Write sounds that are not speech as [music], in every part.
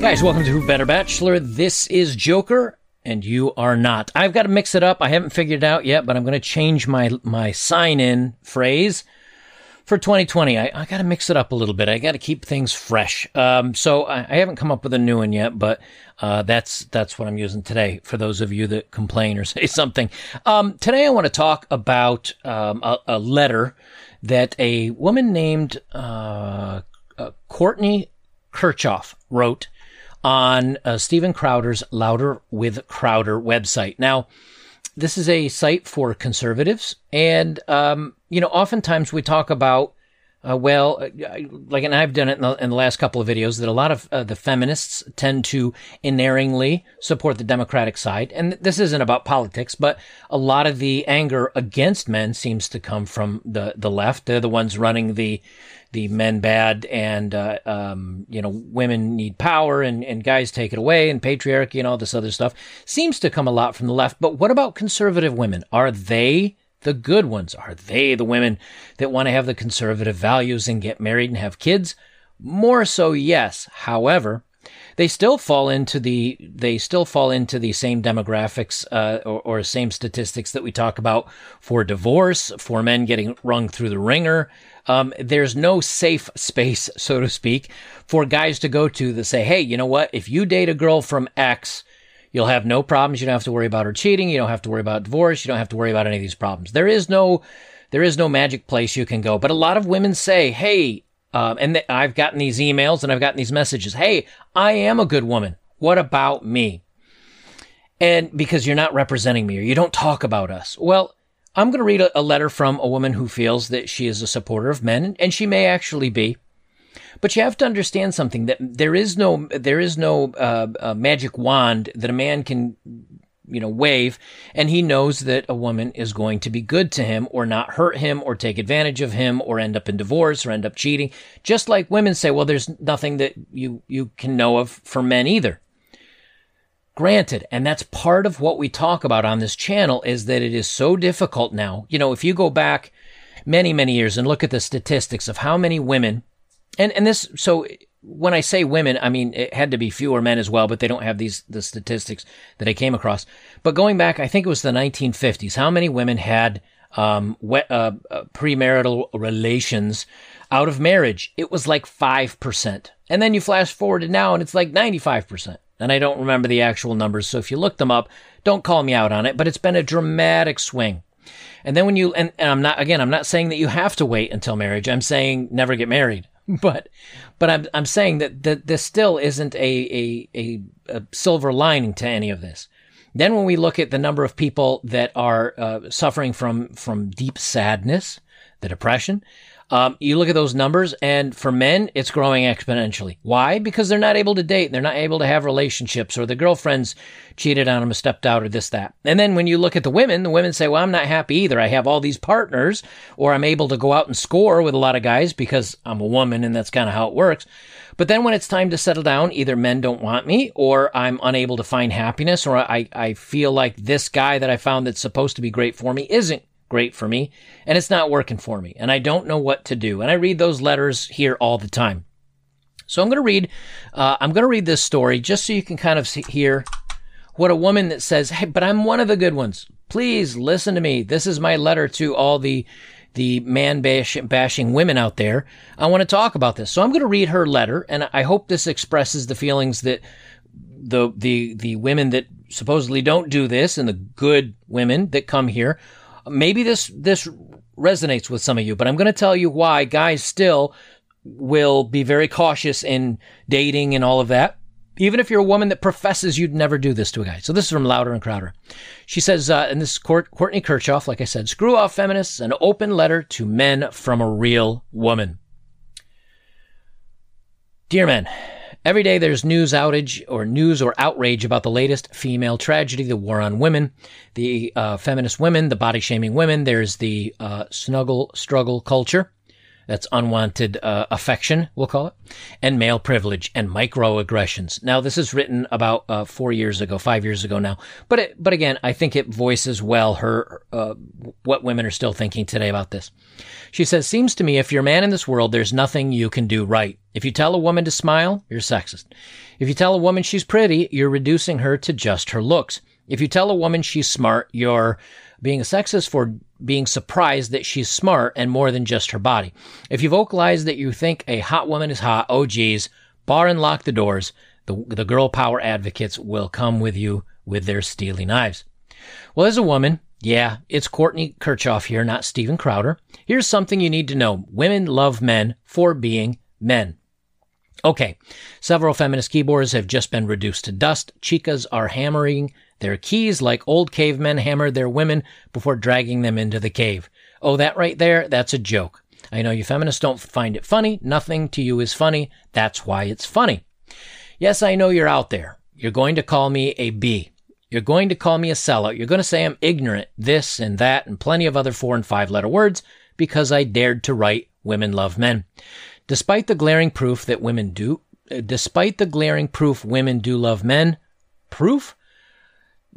Guys, welcome to Who Better Bachelor. This is Joker, and you are not. I've got to mix it up. I haven't figured it out yet, but I'm going to change my my sign in phrase for 2020. I, I got to mix it up a little bit. I got to keep things fresh. Um, so I, I, haven't come up with a new one yet, but uh, that's that's what I'm using today. For those of you that complain or [laughs] say something, um, today I want to talk about um, a, a, letter that a woman named uh, uh, Courtney Kirchoff wrote on uh, Steven Crowder's Louder with Crowder website. Now, this is a site for conservatives, and um, you know, oftentimes we talk about uh, well, uh, like, and I've done it in the, in the, last couple of videos, that a lot of uh, the feminists tend to inerringly support the Democratic side. And this isn't about politics, but a lot of the anger against men seems to come from the, the left. They're the ones running the, the men bad and, uh, um, you know, women need power and, and guys take it away and patriarchy and all this other stuff seems to come a lot from the left. But what about conservative women? Are they the good ones? Are they the women that want to have the conservative values and get married and have kids? More so, yes. However, they still fall into the they still fall into the same demographics uh, or, or, same statistics that we talk about for divorce, for men getting rung through the ringer. Um, there's no safe space, [laughs] so to speak, for guys to go to that say, "Hey, you know what? If you date a girl from X, You'll have no problems. You don't have to worry about her cheating. You don't have to worry about divorce. You don't have to worry about any of these problems. There is no, there is no magic place you can go. But a lot of women say, "Hey," um, and th- I've gotten these emails and I've gotten these messages. "Hey, I am a good woman. What about me?" And because you're not representing me or you don't talk about us. Well, I'm going to read a, a letter from a woman who feels that she is a supporter of men, and she may actually be. But you have to understand something that there is no there is no uh, magic wand that a man can you know wave and he knows that a woman is going to be good to him or not hurt him or take advantage of him or end up in divorce or end up cheating. Just like women say well there's nothing that you you can know of for men either. Granted and that's part of what we talk about on this channel is that it is so difficult now. You know if you go back many many years and look at the statistics of how many women and and this so when I say women, I mean it had to be fewer men as well, but they don't have these the statistics that I came across. But going back, I think it was the 1950s. How many women had um, wet, uh, uh, premarital relations out of marriage? It was like five percent. And then you flash forward to now, and it's like 95 percent. And I don't remember the actual numbers, so if you look them up, don't call me out on it. But it's been a dramatic swing. And then when you and, and I'm not again, I'm not saying that you have to wait until marriage. I'm saying never get married. [laughs] but but I'm I'm saying that that this still isn't a, a a, a silver lining to any of this. Then when we look at the number of people that are uh, suffering from from deep sadness, the depression, um, you look at those numbers, and for men, it's growing exponentially. Why? Because they're not able to date, they're not able to have relationships, or the girlfriends cheated on them, stepped out, or this, that. And then when you look at the women, the women say, "Well, I'm not happy either. I have all these partners, or I'm able to go out and score with a lot of guys because I'm a woman, and that's kind of how it works." But then when it's time to settle down, either men don't want me, or I'm unable to find happiness, or I, I feel like this guy that I found that's supposed to be great for me isn't great for me and it's not working for me and I don't know what to do. And I read those letters here all the time. So I'm going to read, uh, I'm going to read this story just so you can kind of see, hear what a woman that says, Hey, but I'm one of the good ones. Please listen to me. This is my letter to all the, the man bash, bashing women out there. I want to talk about this. So I'm going to read her letter and I hope this expresses the feelings that the, the, the women that supposedly don't do this and the good women that come here maybe this this resonates with some of you, but I'm going to tell you why guys still will be very cautious in dating and all of that. Even if you're a woman that professes you'd never do this to a guy. So this is from Louder and Crowder. She says, uh, and this is Courtney Kirchoff, like I said, screw off feminists, an open letter to men from a real woman. Dear men, Every day there's news outage or news or outrage about the latest female tragedy, the war on women, the uh, feminist women, the body shaming women. There's the uh, snuggle struggle culture. That's unwanted uh, affection, we'll call it, and male privilege and microaggressions. Now, this is written about uh, four years ago, five years ago now, but it, but again, I think it voices well her uh, what women are still thinking today about this. She says, "Seems to me if you're a man in this world, there's nothing you can do right. If you tell a woman to smile, you're sexist. If you tell a woman she's pretty, you're reducing her to just her looks. If you tell a woman she's smart, you're being a sexist for being surprised that she's smart and more than just her body. If you vocalize that you think a hot woman is hot, oh geez, bar and lock the doors. The, the girl power advocates will come with you with their steely knives. Well, as a woman, yeah, it's Courtney Kirchoff here, not Steven Crowder. Here's something you need to know. Women love men for being men. Okay, several feminist keyboards have just been reduced to dust. Chicas are hammering their keys like old cavemen hammered their women before dragging them into the cave. Oh, that right there, that's a joke. I know you feminists don't find it funny. Nothing to you is funny. That's why it's funny. Yes, I know you're out there. You're going to call me a B. You're going to call me a sellout. You're going to say I'm ignorant, this and that, and plenty of other four and five letter words because I dared to write Women Love Men. Despite the glaring proof that women do, uh, despite the glaring proof women do love men, proof?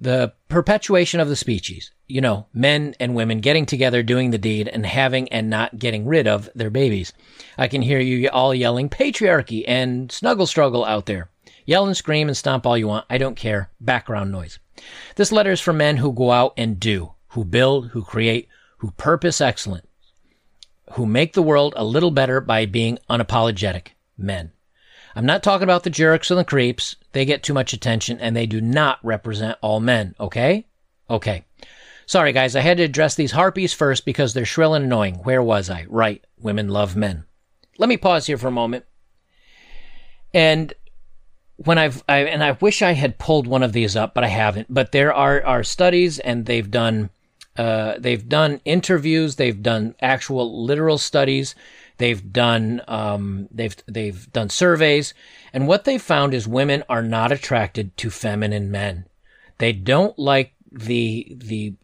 The perpetuation of the species. You know, men and women getting together, doing the deed, and having and not getting rid of their babies. I can hear you all yelling patriarchy and snuggle struggle out there. Yell and scream and stomp all you want. I don't care. Background noise. This letter is for men who go out and do, who build, who create, who purpose excellent who make the world a little better by being unapologetic men. I'm not talking about the jerks and the creeps. They get too much attention and they do not represent all men, okay? Okay. Sorry, guys, I had to address these harpies first because they're shrill and annoying. Where was I? Right. Women love men. Let me pause here for a moment. And when I've, I, and I wish I had pulled one of these up, but I haven't. But there are, are studies and they've done uh, they've done interviews, they've done actual literal studies, they've done um, they've they've done surveys, and what they found is women are not attracted to feminine men. They don't like the the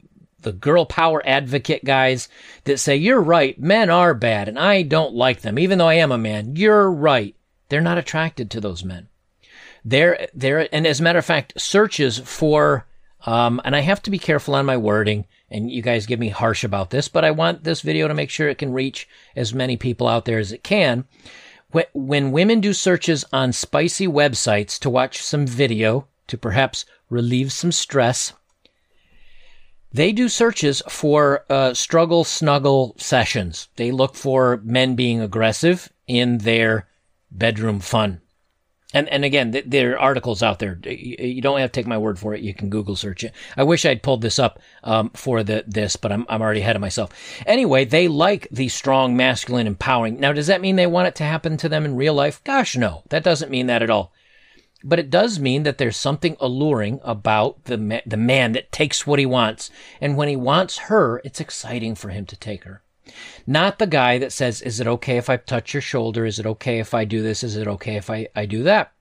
the girl power advocate guys that say you're right, men are bad, and I don't like them, even though I am a man. You're right. They're not attracted to those men. They're they're and as a matter of fact, searches for um, and I have to be careful on my wording, and you guys give me harsh about this, but I want this video to make sure it can reach as many people out there as it can. When women do searches on spicy websites to watch some video to perhaps relieve some stress, they do searches for uh, struggle snuggle sessions. They look for men being aggressive in their bedroom fun. And and again, th- there are articles out there. You don't have to take my word for it. You can Google search it. I wish I'd pulled this up um, for the this, but I'm I'm already ahead of myself. Anyway, they like the strong, masculine, empowering. Now, does that mean they want it to happen to them in real life? Gosh, no. That doesn't mean that at all. But it does mean that there's something alluring about the ma- the man that takes what he wants, and when he wants her, it's exciting for him to take her. Not the guy that says, is it okay if I touch your shoulder? Is it okay if I do this? Is it okay if I, I do that?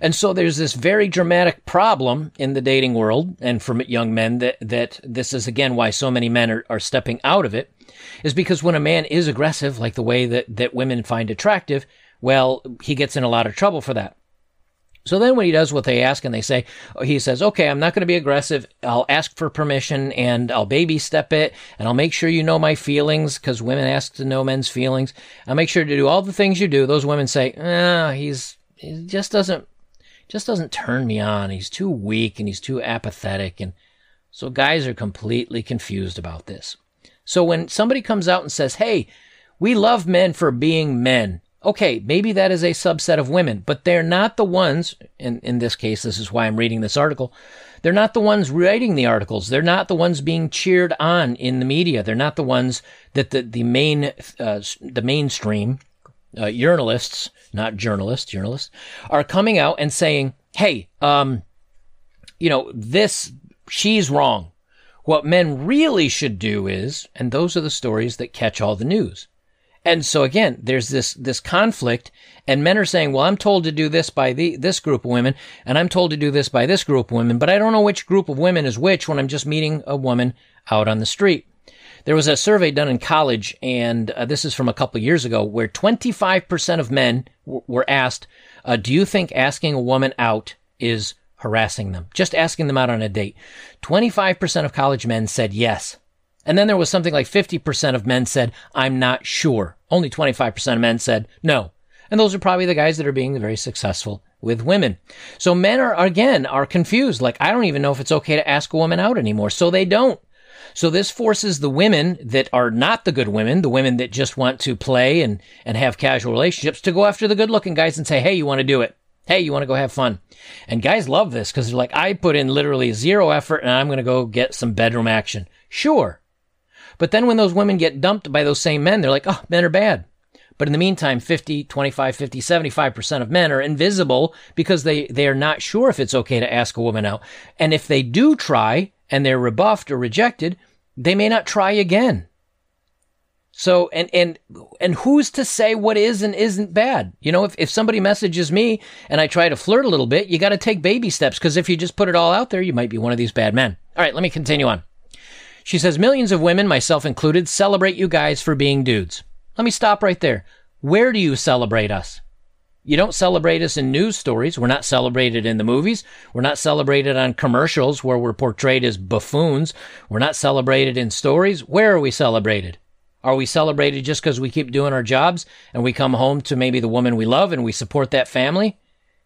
And so there's this very dramatic problem in the dating world and for young men that, that this is again why so many men are, are stepping out of it is because when a man is aggressive, like the way that, that women find attractive, well, he gets in a lot of trouble for that. So then when he does what they ask and they say, he says, okay, I'm not going to be aggressive. I'll ask for permission and I'll baby step it and I'll make sure you know my feelings because women ask to know men's feelings. I'll make sure to do all the things you do. Those women say, ah, he's, he just doesn't, just doesn't turn me on. He's too weak and he's too apathetic. And so guys are completely confused about this. So when somebody comes out and says, Hey, we love men for being men. Okay, maybe that is a subset of women, but they're not the ones, in, in this case, this is why I'm reading this article, they're not the ones writing the articles. They're not the ones being cheered on in the media. They're not the ones that the, the main, uh, the mainstream, uh, journalists, not journalists, journalists, are coming out and saying, hey, um, you know, this, she's wrong. What men really should do is, and those are the stories that catch all the news. And so again, there's this, this conflict and men are saying, well, I'm told to do this by the, this group of women and I'm told to do this by this group of women, but I don't know which group of women is which when I'm just meeting a woman out on the street. There was a survey done in college, and uh, this is from a couple years ago, where 25% of men w- were asked, uh, Do you think asking a woman out is harassing them? Just asking them out on a date. 25% of college men said yes. And then there was something like 50% of men said, I'm not sure. Only 25% of men said no. And those are probably the guys that are being very successful with women. So men are, again, are confused. Like, I don't even know if it's okay to ask a woman out anymore. So they don't. So this forces the women that are not the good women, the women that just want to play and, and have casual relationships to go after the good looking guys and say, Hey, you want to do it? Hey, you want to go have fun? And guys love this because they're like, I put in literally zero effort and I'm going to go get some bedroom action. Sure. But then when those women get dumped by those same men, they're like, oh, men are bad. But in the meantime, 50, 25, 50, 75% of men are invisible because they, they are not sure if it's okay to ask a woman out. And if they do try and they're rebuffed or rejected, they may not try again. So, and, and, and who's to say what is and isn't bad? You know, if, if somebody messages me and I try to flirt a little bit, you got to take baby steps because if you just put it all out there, you might be one of these bad men. All right, let me continue on. She says, millions of women, myself included, celebrate you guys for being dudes. Let me stop right there. Where do you celebrate us? You don't celebrate us in news stories. We're not celebrated in the movies. We're not celebrated on commercials where we're portrayed as buffoons. We're not celebrated in stories. Where are we celebrated? Are we celebrated just because we keep doing our jobs and we come home to maybe the woman we love and we support that family?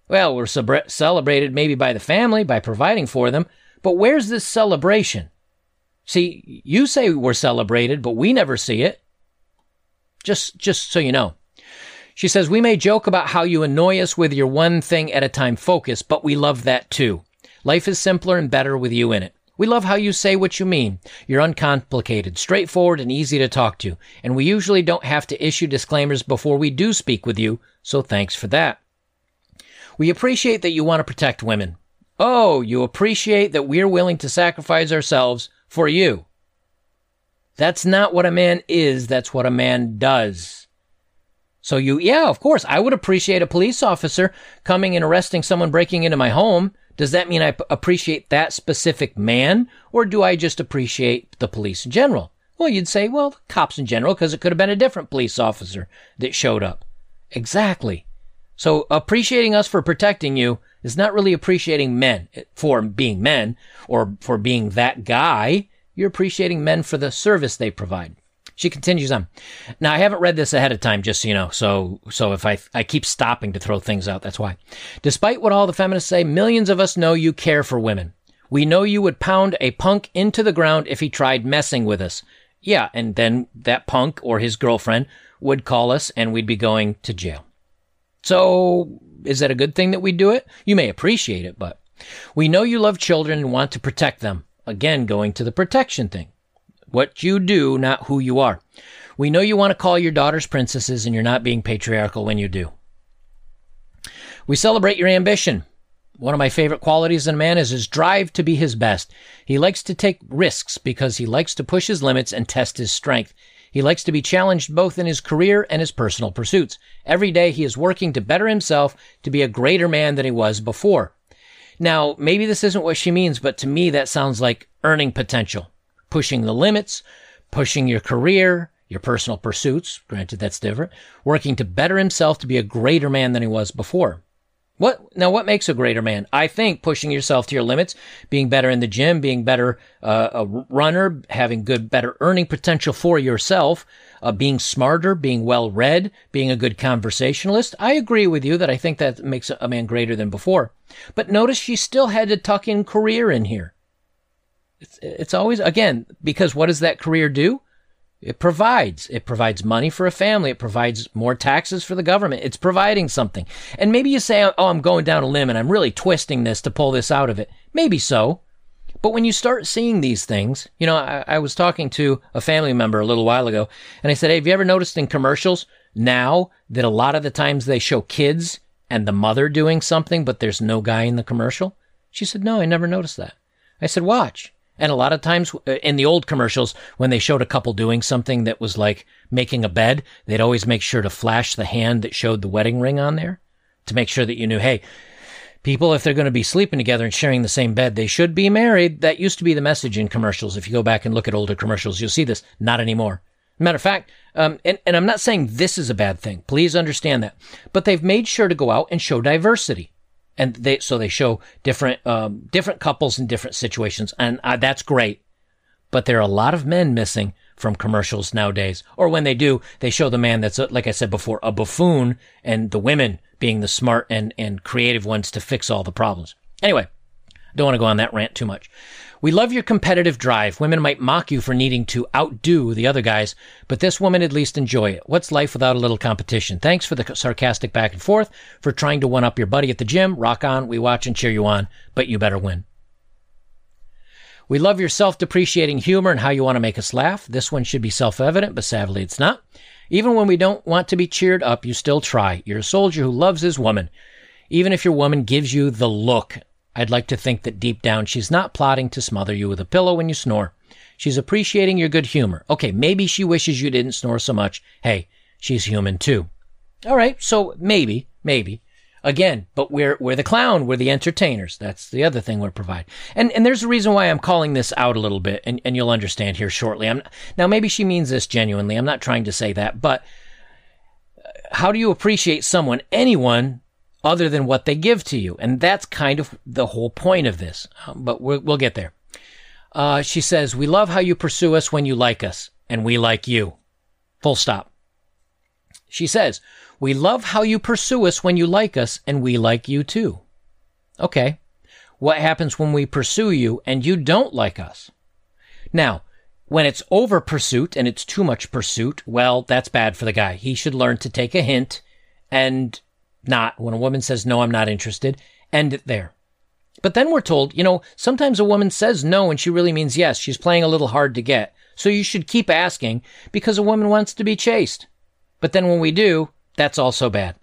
Well, we're celebrated maybe by the family by providing for them, but where's this celebration? See, you say we're celebrated, but we never see it. Just, just so you know. She says, we may joke about how you annoy us with your one thing at a time focus, but we love that too. Life is simpler and better with you in it. We love how you say what you mean. You're uncomplicated, straightforward, and easy to talk to. And we usually don't have to issue disclaimers before we do speak with you, so thanks for that. We appreciate that you want to protect women. Oh, you appreciate that we're willing to sacrifice ourselves for you. That's not what a man is, that's what a man does. So you, yeah, of course, I would appreciate a police officer coming and arresting someone breaking into my home. Does that mean I p- appreciate that specific man, or do I just appreciate the police in general? Well, you'd say, well, cops in general, because it could have been a different police officer that showed up. Exactly. So appreciating us for protecting you is not really appreciating men for being men or for being that guy. You're appreciating men for the service they provide. She continues on. Now, I haven't read this ahead of time, just so you know. So, so if I, I keep stopping to throw things out, that's why. Despite what all the feminists say, millions of us know you care for women. We know you would pound a punk into the ground if he tried messing with us. Yeah, and then that punk or his girlfriend would call us and we'd be going to jail. So is that a good thing that we do it? You may appreciate it, but we know you love children and want to protect them. Again, going to the protection thing. What you do, not who you are. We know you want to call your daughters princesses and you're not being patriarchal when you do. We celebrate your ambition. One of my favorite qualities in a man is his drive to be his best. He likes to take risks because he likes to push his limits and test his strength. He likes to be challenged both in his career and his personal pursuits. Every day he is working to better himself to be a greater man than he was before. Now, maybe this isn't what she means, but to me that sounds like earning potential, pushing the limits, pushing your career, your personal pursuits. Granted, that's different. Working to better himself to be a greater man than he was before. What now? What makes a greater man? I think pushing yourself to your limits, being better in the gym, being better uh, a runner, having good, better earning potential for yourself, uh, being smarter, being well read, being a good conversationalist. I agree with you that I think that makes a man greater than before. But notice she still had to tuck in career in here. It's, it's always again because what does that career do? It provides. It provides money for a family. It provides more taxes for the government. It's providing something. And maybe you say, oh, I'm going down a limb and I'm really twisting this to pull this out of it. Maybe so. But when you start seeing these things, you know, I, I was talking to a family member a little while ago and I said, Hey, have you ever noticed in commercials now that a lot of the times they show kids and the mother doing something, but there's no guy in the commercial? She said, No, I never noticed that. I said, Watch. And a lot of times uh, in the old commercials, when they showed a couple doing something that was like making a bed, they'd always make sure to flash the hand that showed the wedding ring on there to make sure that you knew, hey, People, if they're going to be sleeping together and sharing the same bed, they should be married. That used to be the message in commercials. If you go back and look at older commercials, you'll see this. Not anymore. Matter of fact, um, and, and I'm not saying this is a bad thing. Please understand that. But they've made sure to go out and show diversity. And they, so they show different, um, different couples in different situations. And uh, that's great. But there are a lot of men missing from commercials nowadays. Or when they do, they show the man that's, a, like I said before, a buffoon and the women being the smart and, and creative ones to fix all the problems. Anyway, don't want to go on that rant too much. We love your competitive drive. Women might mock you for needing to outdo the other guys, but this woman at least enjoy it. What's life without a little competition? Thanks for the sarcastic back and forth, for trying to one up your buddy at the gym. Rock on. We watch and cheer you on, but you better win. We love your self depreciating humor and how you want to make us laugh. This one should be self evident, but sadly it's not. Even when we don't want to be cheered up, you still try. You're a soldier who loves his woman. Even if your woman gives you the look, I'd like to think that deep down she's not plotting to smother you with a pillow when you snore. She's appreciating your good humor. Okay, maybe she wishes you didn't snore so much. Hey, she's human too. All right, so maybe, maybe. Again, but we're we're the clown, we're the entertainers. That's the other thing we're providing. And and there's a reason why I'm calling this out a little bit, and, and you'll understand here shortly. I'm now maybe she means this genuinely. I'm not trying to say that, but uh, how do you appreciate someone, anyone, other than what they give to you? And that's kind of the whole point of this. Um, but we'll, we'll get there. Uh, she says, "We love how you pursue us when you like us, and we like you." Full stop. She says, we love how you pursue us when you like us, and we like you too. Okay. What happens when we pursue you and you don't like us? Now, when it's over pursuit and it's too much pursuit, well, that's bad for the guy. He should learn to take a hint and not, when a woman says, no, I'm not interested, end it there. But then we're told, you know, sometimes a woman says no and she really means yes. She's playing a little hard to get. So you should keep asking because a woman wants to be chased. But then when we do, that's also bad.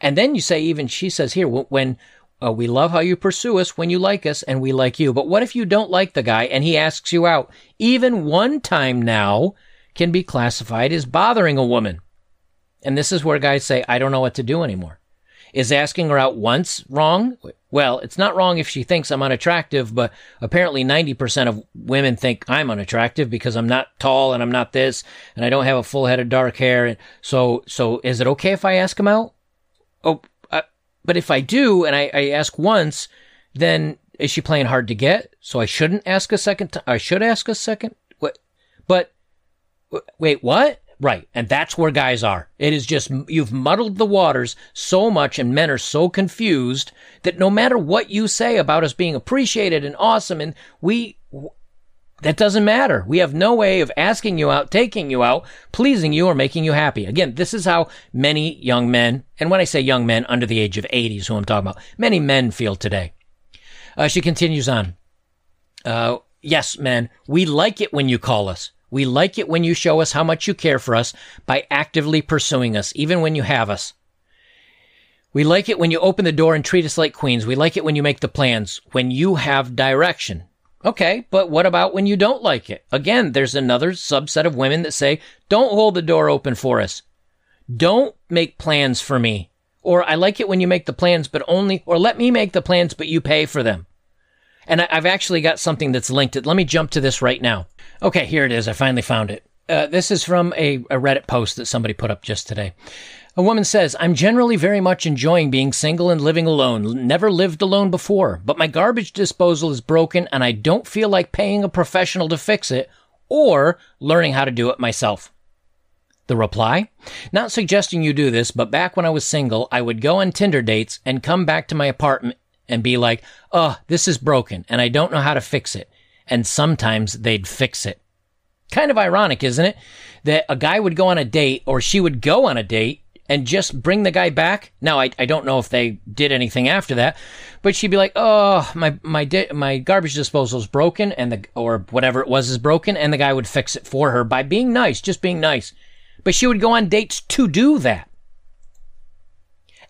And then you say, even she says here, when uh, we love how you pursue us when you like us and we like you. But what if you don't like the guy and he asks you out? Even one time now can be classified as bothering a woman. And this is where guys say, I don't know what to do anymore. Is asking her out once wrong? Well, it's not wrong if she thinks I'm unattractive, but apparently 90% of women think I'm unattractive because I'm not tall and I'm not this and I don't have a full head of dark hair. So, so is it okay if I ask him out? Oh, uh, but if I do and I, I ask once, then is she playing hard to get? So I shouldn't ask a second time. I should ask a second. What? But wait, what? Right. And that's where guys are. It is just, you've muddled the waters so much and men are so confused that no matter what you say about us being appreciated and awesome and we, that doesn't matter. We have no way of asking you out, taking you out, pleasing you, or making you happy. Again, this is how many young men, and when I say young men under the age of 80 is who I'm talking about, many men feel today. Uh, she continues on. Uh, yes, men, we like it when you call us. We like it when you show us how much you care for us by actively pursuing us, even when you have us. We like it when you open the door and treat us like queens. We like it when you make the plans, when you have direction. Okay, but what about when you don't like it? Again, there's another subset of women that say, don't hold the door open for us. Don't make plans for me. Or I like it when you make the plans, but only, or let me make the plans, but you pay for them. And I've actually got something that's linked. It. Let me jump to this right now. Okay, here it is. I finally found it. Uh, this is from a, a Reddit post that somebody put up just today. A woman says, I'm generally very much enjoying being single and living alone. Never lived alone before, but my garbage disposal is broken and I don't feel like paying a professional to fix it or learning how to do it myself. The reply? Not suggesting you do this, but back when I was single, I would go on Tinder dates and come back to my apartment and be like, oh, this is broken and I don't know how to fix it and sometimes they'd fix it. Kind of ironic, isn't it? That a guy would go on a date or she would go on a date and just bring the guy back. Now, I, I don't know if they did anything after that, but she'd be like, "Oh, my my di- my garbage disposal is broken, and the or whatever it was is broken," and the guy would fix it for her by being nice, just being nice. But she would go on dates to do that.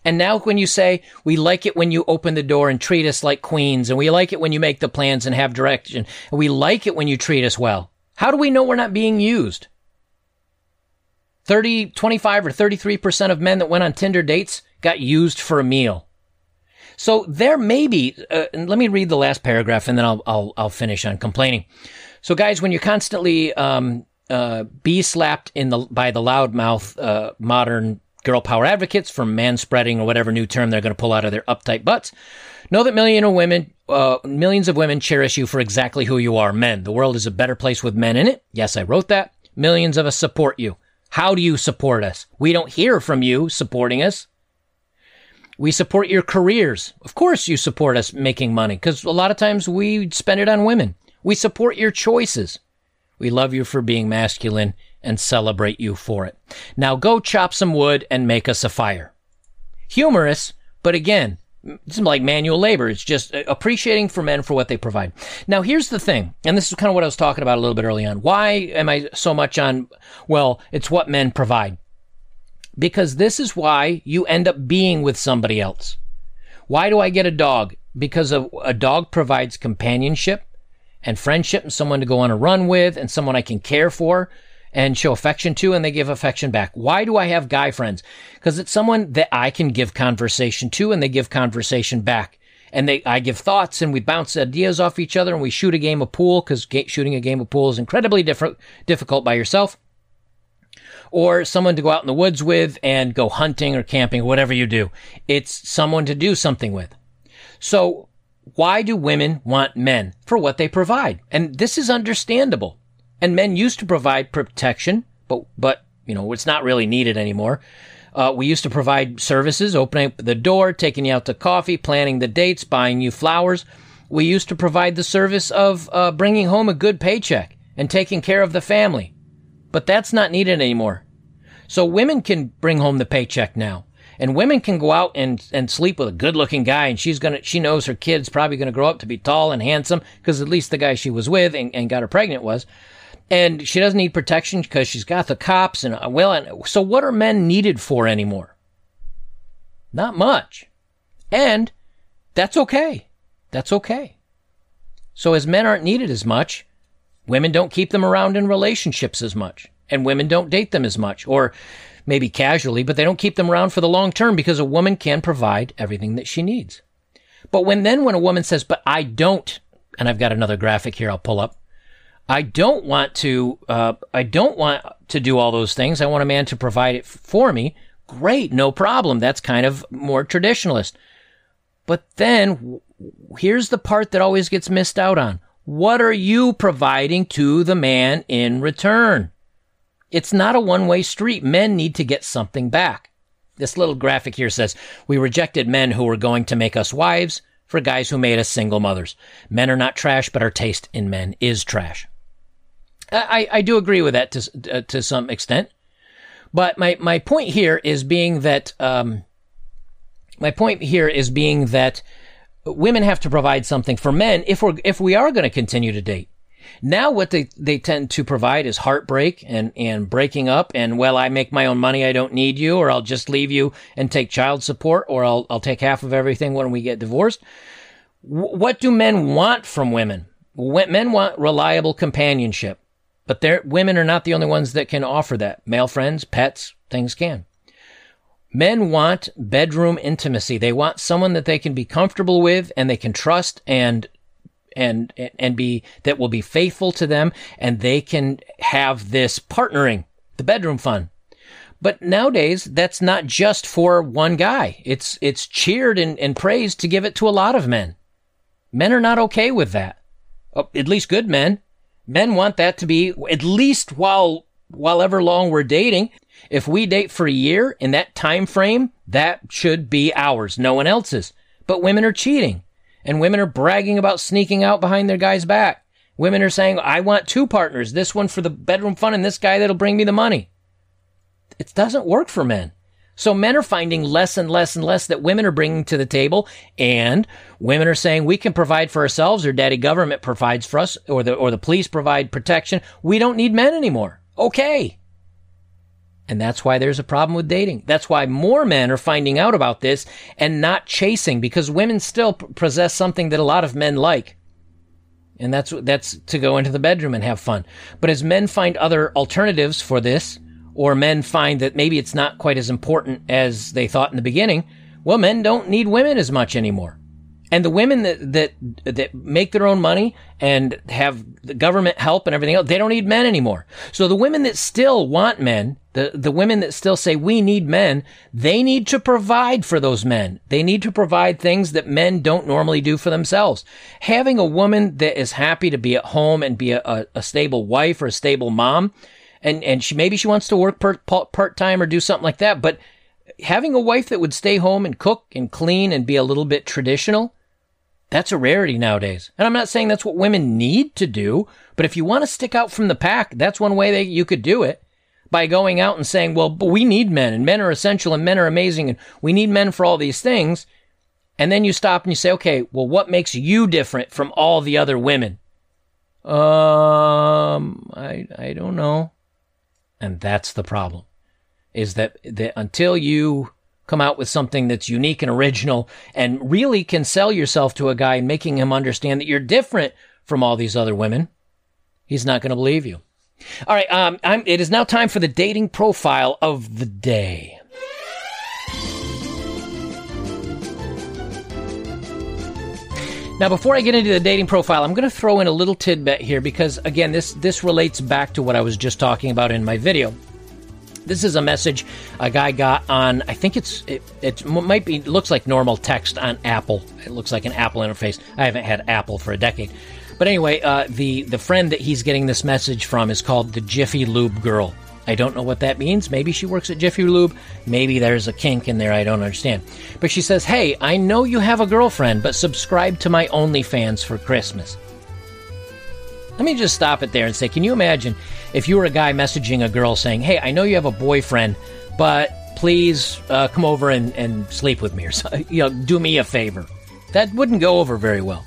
And now when you say, we like it when you open the door and treat us like queens, and we like it when you make the plans and have direction, and we like it when you treat us well. How do we know we're not being used? 30, 25 or 33% of men that went on Tinder dates got used for a meal. So there may be, uh, let me read the last paragraph and then I'll, I'll, I'll finish on complaining. So guys, when you're constantly, um, uh, be slapped in the, by the loudmouth, uh, modern girl power advocates for man spreading or whatever new term they're going to pull out of their uptight butts, know that million of women, uh, millions of women cherish you for exactly who you are, men. The world is a better place with men in it. Yes, I wrote that. Millions of us support you. How do you support us? We don't hear from you supporting us. We support your careers. Of course, you support us making money because a lot of times we spend it on women. We support your choices. We love you for being masculine and celebrate you for it. Now go chop some wood and make us a fire. Humorous, but again, it's like manual labor. It's just uh, appreciating for men for what they provide. Now, here's the thing, and this is kind of what I was talking about a little bit early on. Why am I so much on, well, it's what men provide? Because this is why you end up being with somebody else. Why do I get a dog? Because a, a dog provides companionship and friendship and someone to go on a run with and someone I can care for and show affection to and they give affection back. Why do I have guy friends? Because it's someone that I can give conversation to and they give conversation back. And they, I give thoughts and we bounce ideas off each other and we shoot a game of pool because shooting a game of pool is incredibly diff- difficult by yourself. Or someone to go out in the woods with and go hunting or camping, whatever you do. It's someone to do something with. So why do women want men? For what they provide. And this is understandable. And men used to provide protection, but, but, you know, it's not really needed anymore. Uh, we used to provide services, opening up the door, taking you out to coffee, planning the dates, buying you flowers. We used to provide the service of uh, bringing home a good paycheck and taking care of the family. But that's not needed anymore. So women can bring home the paycheck now. And women can go out and, and sleep with a good looking guy and she's gonna, she knows her kid's probably gonna grow up to be tall and handsome because at least the guy she was with and, and got her pregnant was and she doesn't need protection because she's got the cops and uh, well so what are men needed for anymore? Not much. And that's okay. That's okay. So as men aren't needed as much women don't keep them around in relationships as much. And women don't date them as much or maybe casually but they don't keep them around for the long term because a woman can provide everything that she needs. But when then when a woman says but i don't and i've got another graphic here i'll pull up I don't want to. Uh, I don't want to do all those things. I want a man to provide it for me. Great, no problem. That's kind of more traditionalist. But then here's the part that always gets missed out on. What are you providing to the man in return? It's not a one way street. Men need to get something back. This little graphic here says, we rejected men who were going to make us wives for guys who made us single mothers. Men are not trash, but our taste in men is trash. I, I do agree with that to, uh, to some extent. But my, my point here is being that, um, my point here is being that women have to provide something for men if we're, if we are going to continue to date. Now what they, they tend to provide is heartbreak and, and breaking up and, well, I make my own money. I don't need you, or I'll just leave you and take child support, or I'll, I'll take half of everything when we get divorced. W- what do men want from women? Men want reliable companionship. But they women are not the only ones that can offer that. Male friends, pets, things can. Men want bedroom intimacy. They want someone that they can be comfortable with and they can trust and and and be that will be faithful to them and they can have this partnering, the bedroom fun. But nowadays, that's not just for one guy. It's it's cheered and, and praised to give it to a lot of men. Men are not okay with that. Oh, at least good men. Men want that to be at least while while ever long we're dating. If we date for a year in that time frame, that should be ours, no one else's. But women are cheating and women are bragging about sneaking out behind their guy's back. Women are saying, I want two partners, this one for the bedroom fun and this guy that'll bring me the money. It doesn't work for men. So men are finding less and less and less that women are bringing to the table, and women are saying we can provide for ourselves, or daddy government provides for us, or the or the police provide protection. We don't need men anymore. Okay. And that's why there's a problem with dating. That's why more men are finding out about this and not chasing because women still possess something that a lot of men like. And that's that's to go into the bedroom and have fun. But as men find other alternatives for this, or men find that maybe it's not quite as important as they thought in the beginning, Well, men don't need women as much anymore. And the women that, that, that make their own money and have the government help and everything else, they don't need men anymore. So the women that still want men, the, the women that still say we need men, they need to provide for those men. They need to provide things that men don't normally do for themselves. Having a woman that is happy to be at home and be a, a, a stable wife or a stable mom, and, and she, maybe she wants to work part, part time or do something like that, but having a wife that would stay home and cook and clean and be a little bit traditional, that's a rarity nowadays. And I'm not saying that's what women need to do, but if you want to stick out from the pack, that's one way that you could do it by going out and saying, well, we need men and men are essential and men are amazing and we need men for all these things. And then you stop and you say, okay, well, what makes you different from all the other women? Um, I, I don't know. And that's the problem is that, that until you come out with something that's unique and original and really can sell yourself to a guy making him understand that you're different from all these other women, he's not going to believe you. All right, um, it is now time for the dating profile of the day. Now, before I get into the dating profile, I'm going to throw in a little tidbit here because, again, this this relates back to what I was just talking about in my video. This is a message a guy got on. I think it's it, it might be looks like normal text on Apple. It looks like an Apple interface. I haven't had Apple for a decade, but anyway, uh, the the friend that he's getting this message from is called the Jiffy Lube Girl. I don't know what that means. Maybe she works at Jiffy Lube. Maybe there's a kink in there I don't understand. But she says, "Hey, I know you have a girlfriend, but subscribe to my OnlyFans for Christmas." Let me just stop it there and say, can you imagine if you were a guy messaging a girl saying, "Hey, I know you have a boyfriend, but please uh, come over and, and sleep with me, or [laughs] you know, do me a favor." That wouldn't go over very well.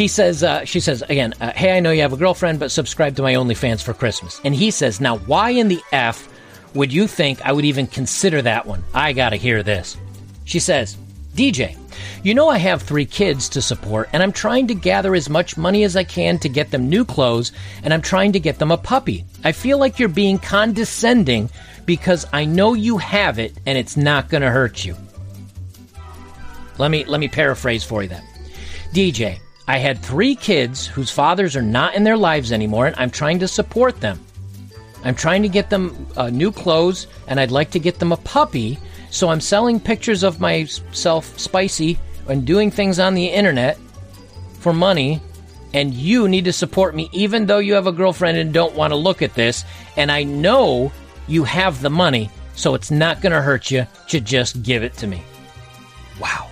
He says, uh, she says again, uh, "Hey, I know you have a girlfriend, but subscribe to my OnlyFans for Christmas." And he says, "Now, why in the f would you think I would even consider that one? I gotta hear this." She says, "DJ, you know, I have three kids to support, and I'm trying to gather as much money as I can to get them new clothes, and I'm trying to get them a puppy. I feel like you're being condescending because I know you have it and it's not going to hurt you. Let me let me paraphrase for you then. DJ, I had 3 kids whose fathers are not in their lives anymore and I'm trying to support them. I'm trying to get them uh, new clothes and I'd like to get them a puppy so I'm selling pictures of myself spicy and doing things on the internet for money. And you need to support me, even though you have a girlfriend and don't want to look at this. And I know you have the money, so it's not going to hurt you to just give it to me. Wow.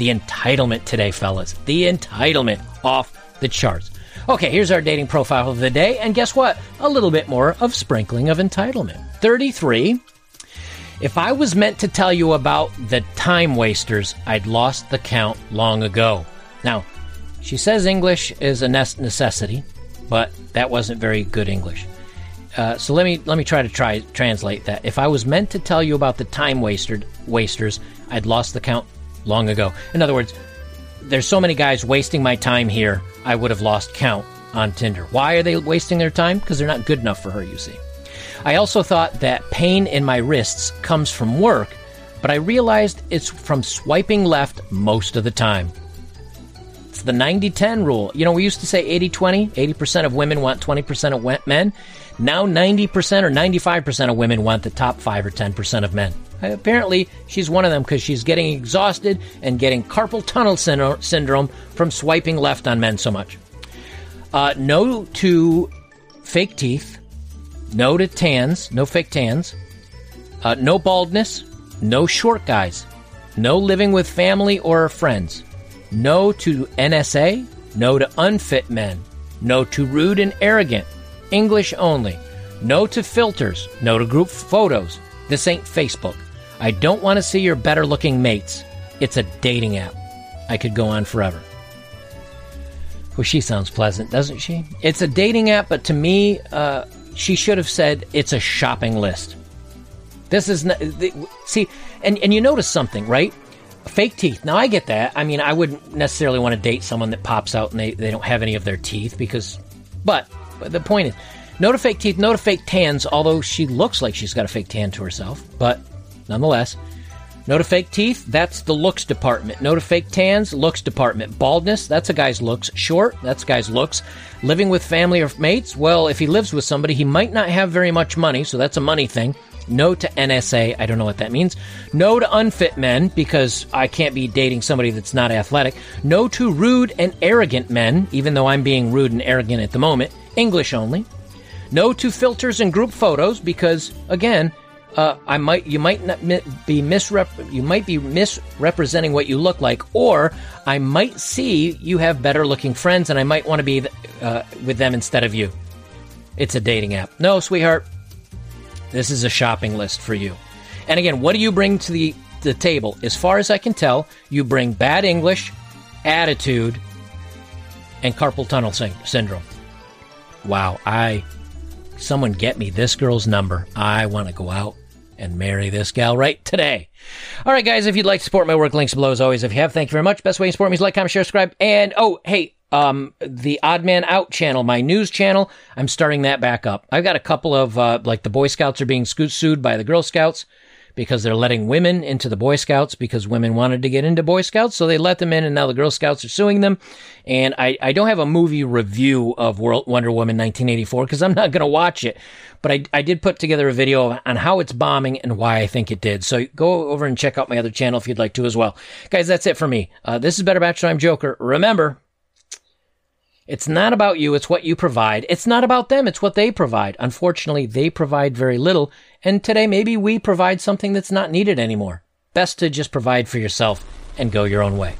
The entitlement today, fellas. The entitlement off the charts. Okay, here's our dating profile of the day. And guess what? A little bit more of sprinkling of entitlement. 33 if I was meant to tell you about the time wasters, I'd lost the count long ago. Now, she says English is a necessity, but that wasn't very good English. Uh, so let me let me try to try translate that. If I was meant to tell you about the time wastered wasters, I'd lost the count long ago. In other words, there's so many guys wasting my time here, I would have lost count on Tinder. Why are they wasting their time? Because they're not good enough for her, you see. I also thought that pain in my wrists comes from work, but I realized it's from swiping left most of the time. It's the 90 10 rule. You know, we used to say 80 20, 80% of women want 20% of men. Now 90% or 95% of women want the top 5 or 10% of men. Apparently, she's one of them because she's getting exhausted and getting carpal tunnel syndrome from swiping left on men so much. Uh, no to fake teeth. No to tans, no fake tans. Uh, no baldness, no short guys. No living with family or friends. No to NSA, no to unfit men. No to rude and arrogant. English only. No to filters, no to group photos. This ain't Facebook. I don't want to see your better looking mates. It's a dating app. I could go on forever. Well, she sounds pleasant, doesn't she? It's a dating app, but to me, uh, she should have said it's a shopping list. This is not, see, and and you notice something, right? Fake teeth. Now I get that. I mean, I wouldn't necessarily want to date someone that pops out and they, they don't have any of their teeth because, but, but the point is, no to fake teeth, no to fake tans. Although she looks like she's got a fake tan to herself, but nonetheless, No to fake teeth, that's the looks department. No to fake tans, looks department. Baldness, that's a guy's looks. Short, that's a guy's looks. Living with family or mates, well, if he lives with somebody, he might not have very much money, so that's a money thing. No to NSA, I don't know what that means. No to unfit men, because I can't be dating somebody that's not athletic. No to rude and arrogant men, even though I'm being rude and arrogant at the moment. English only. No to filters and group photos, because, again, uh, I might you might not be misrep you might be misrepresenting what you look like, or I might see you have better looking friends, and I might want to be uh, with them instead of you. It's a dating app. No, sweetheart, this is a shopping list for you. And again, what do you bring to the the table? As far as I can tell, you bring bad English, attitude, and carpal tunnel syndrome. Wow, I someone get me this girl's number. I want to go out and marry this gal right today. All right, guys, if you'd like to support my work, links below as always. If you have, thank you very much. Best way to support me is like, comment, share, subscribe. And oh, hey, um, the Odd Man Out channel, my news channel, I'm starting that back up. I've got a couple of, uh, like the Boy Scouts are being sued by the Girl Scouts because they're letting women into the Boy Scouts because women wanted to get into Boy Scouts. So they let them in and now the Girl Scouts are suing them. And I, I don't have a movie review of World, Wonder Woman 1984 because I'm not going to watch it. But I, I did put together a video on how it's bombing and why I think it did. So go over and check out my other channel if you'd like to as well. Guys, that's it for me. Uh, this is Better Bachelor. I'm Joker. Remember, it's not about you, it's what you provide. It's not about them, it's what they provide. Unfortunately, they provide very little, and today maybe we provide something that's not needed anymore. Best to just provide for yourself and go your own way.